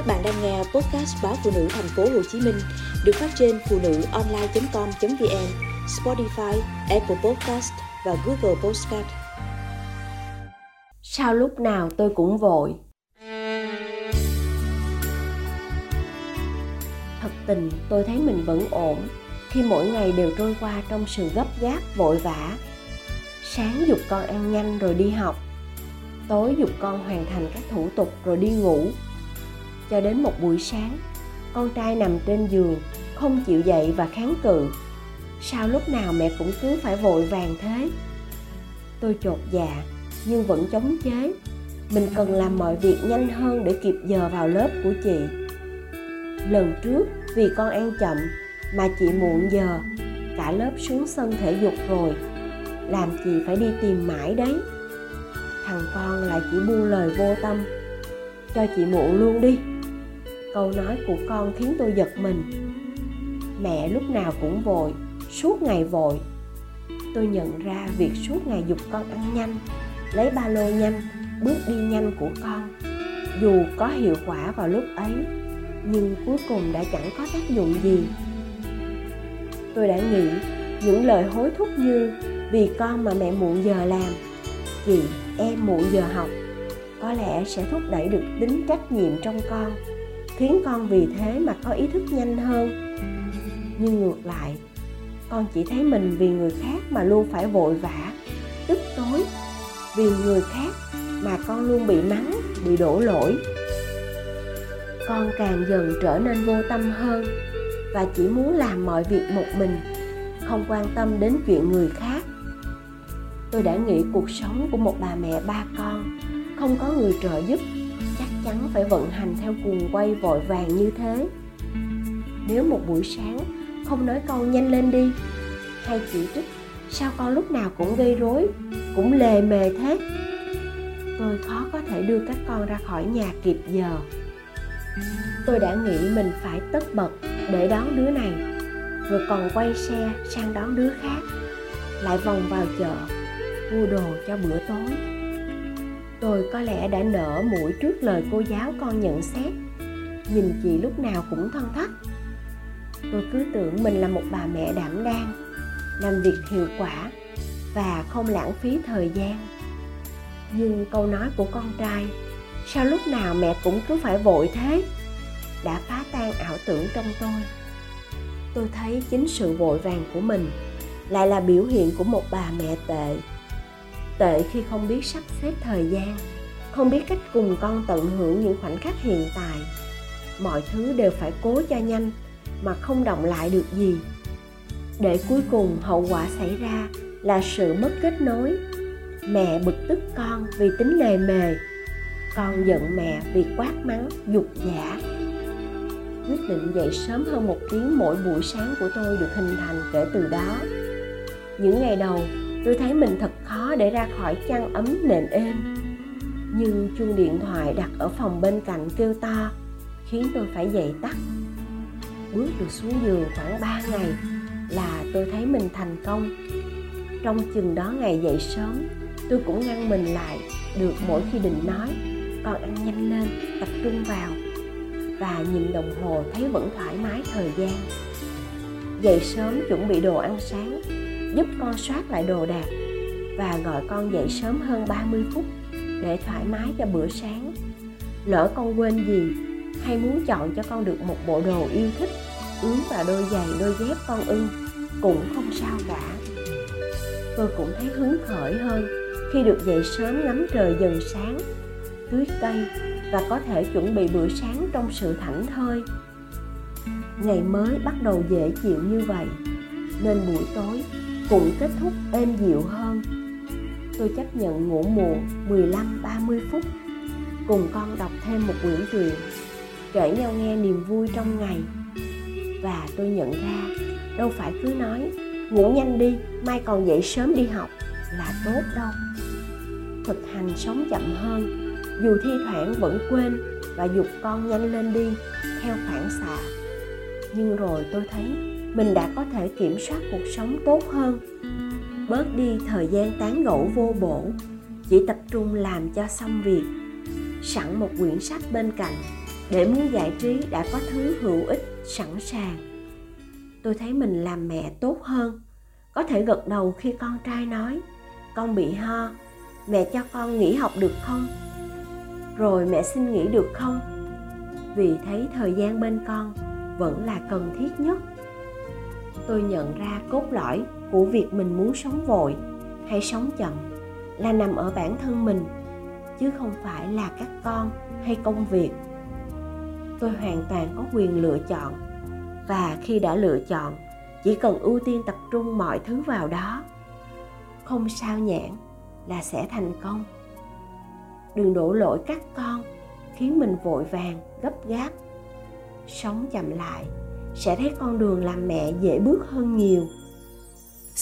Các bạn đang nghe podcast báo phụ nữ thành phố Hồ Chí Minh được phát trên phụ nữ online.com.vn, Spotify, Apple Podcast và Google Podcast. Sao lúc nào tôi cũng vội. Thật tình tôi thấy mình vẫn ổn khi mỗi ngày đều trôi qua trong sự gấp gáp vội vã. Sáng dục con ăn nhanh rồi đi học, tối dục con hoàn thành các thủ tục rồi đi ngủ cho đến một buổi sáng. Con trai nằm trên giường, không chịu dậy và kháng cự. Sao lúc nào mẹ cũng cứ phải vội vàng thế? Tôi chột dạ nhưng vẫn chống chế. Mình cần làm mọi việc nhanh hơn để kịp giờ vào lớp của chị. Lần trước, vì con ăn chậm mà chị muộn giờ, cả lớp xuống sân thể dục rồi. Làm chị phải đi tìm mãi đấy. Thằng con lại chỉ buông lời vô tâm. Cho chị muộn luôn đi câu nói của con khiến tôi giật mình. Mẹ lúc nào cũng vội, suốt ngày vội. Tôi nhận ra việc suốt ngày dục con ăn nhanh, lấy ba lô nhanh, bước đi nhanh của con. Dù có hiệu quả vào lúc ấy, nhưng cuối cùng đã chẳng có tác dụng gì. Tôi đã nghĩ những lời hối thúc như, vì con mà mẹ muộn giờ làm chị em muộn giờ học, có lẽ sẽ thúc đẩy được tính trách nhiệm trong con khiến con vì thế mà có ý thức nhanh hơn. Nhưng ngược lại, con chỉ thấy mình vì người khác mà luôn phải vội vã, tức tối. Vì người khác mà con luôn bị mắng, bị đổ lỗi. Con càng dần trở nên vô tâm hơn và chỉ muốn làm mọi việc một mình, không quan tâm đến chuyện người khác. Tôi đã nghĩ cuộc sống của một bà mẹ ba con, không có người trợ giúp chắn phải vận hành theo cuồng quay vội vàng như thế. Nếu một buổi sáng không nói câu nhanh lên đi, hay chỉ trích, sao con lúc nào cũng gây rối, cũng lề mề thế? Tôi khó có thể đưa các con ra khỏi nhà kịp giờ. Tôi đã nghĩ mình phải tất bật để đón đứa này, rồi còn quay xe sang đón đứa khác, lại vòng vào chợ, mua đồ cho bữa tối tôi có lẽ đã nở mũi trước lời cô giáo con nhận xét. Nhìn chị lúc nào cũng thân thắt. Tôi cứ tưởng mình là một bà mẹ đảm đang, làm việc hiệu quả và không lãng phí thời gian. Nhưng câu nói của con trai, sao lúc nào mẹ cũng cứ phải vội thế? đã phá tan ảo tưởng trong tôi. Tôi thấy chính sự vội vàng của mình lại là biểu hiện của một bà mẹ tệ tệ khi không biết sắp xếp thời gian, không biết cách cùng con tận hưởng những khoảnh khắc hiện tại. Mọi thứ đều phải cố cho nhanh mà không động lại được gì. Để cuối cùng hậu quả xảy ra là sự mất kết nối. Mẹ bực tức con vì tính lề mề, con giận mẹ vì quát mắng, dục giả. Quyết định dậy sớm hơn một tiếng mỗi buổi sáng của tôi được hình thành kể từ đó. Những ngày đầu, tôi thấy mình thật khó khó để ra khỏi chăn ấm nệm êm. Nhưng chuông điện thoại đặt ở phòng bên cạnh kêu to, khiến tôi phải dậy tắt. Bước được xuống giường khoảng 3 ngày là tôi thấy mình thành công. Trong chừng đó ngày dậy sớm, tôi cũng ngăn mình lại được mỗi khi định nói, con ăn nhanh lên, tập trung vào. Và nhìn đồng hồ thấy vẫn thoải mái thời gian. Dậy sớm chuẩn bị đồ ăn sáng, giúp con soát lại đồ đạc và gọi con dậy sớm hơn 30 phút để thoải mái cho bữa sáng. Lỡ con quên gì hay muốn chọn cho con được một bộ đồ yêu thích ướm vào đôi giày đôi dép con ưng cũng không sao cả. Tôi cũng thấy hứng khởi hơn khi được dậy sớm ngắm trời dần sáng, tưới cây và có thể chuẩn bị bữa sáng trong sự thảnh thơi. Ngày mới bắt đầu dễ chịu như vậy, nên buổi tối cũng kết thúc êm dịu hơn. Tôi chấp nhận ngủ muộn 15-30 phút, cùng con đọc thêm một quyển truyện, kể nhau nghe niềm vui trong ngày. Và tôi nhận ra, đâu phải cứ nói, ngủ nhanh đi, mai còn dậy sớm đi học là tốt đâu. Thực hành sống chậm hơn, dù thi thoảng vẫn quên và dục con nhanh lên đi theo phản xạ. Nhưng rồi tôi thấy mình đã có thể kiểm soát cuộc sống tốt hơn bớt đi thời gian tán gẫu vô bổ. Chỉ tập trung làm cho xong việc, sẵn một quyển sách bên cạnh để muốn giải trí đã có thứ hữu ích sẵn sàng. Tôi thấy mình làm mẹ tốt hơn. Có thể gật đầu khi con trai nói, con bị ho, mẹ cho con nghỉ học được không? Rồi mẹ xin nghỉ được không? Vì thấy thời gian bên con vẫn là cần thiết nhất tôi nhận ra cốt lõi của việc mình muốn sống vội hay sống chậm là nằm ở bản thân mình, chứ không phải là các con hay công việc. Tôi hoàn toàn có quyền lựa chọn, và khi đã lựa chọn, chỉ cần ưu tiên tập trung mọi thứ vào đó. Không sao nhãn là sẽ thành công. Đừng đổ lỗi các con khiến mình vội vàng, gấp gáp. Sống chậm lại sẽ thấy con đường làm mẹ dễ bước hơn nhiều.